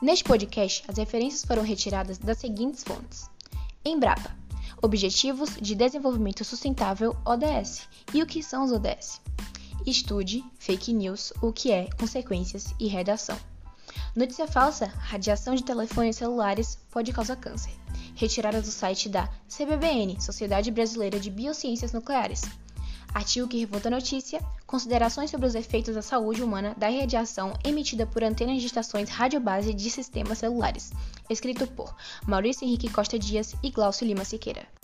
Neste podcast, as referências foram retiradas das seguintes fontes: Embrapa, Objetivos de Desenvolvimento Sustentável ODS e o que são os ODS. Estude Fake News, o que é, consequências e redação. Notícia falsa: radiação de telefones celulares pode causar câncer. Retirada do site da CBBN, Sociedade Brasileira de Biociências Nucleares. Artigo que revolta a notícia: Considerações sobre os efeitos à saúde humana da radiação emitida por antenas de estações radiobase de sistemas celulares. Escrito por Maurício Henrique Costa Dias e Glaucio Lima Siqueira.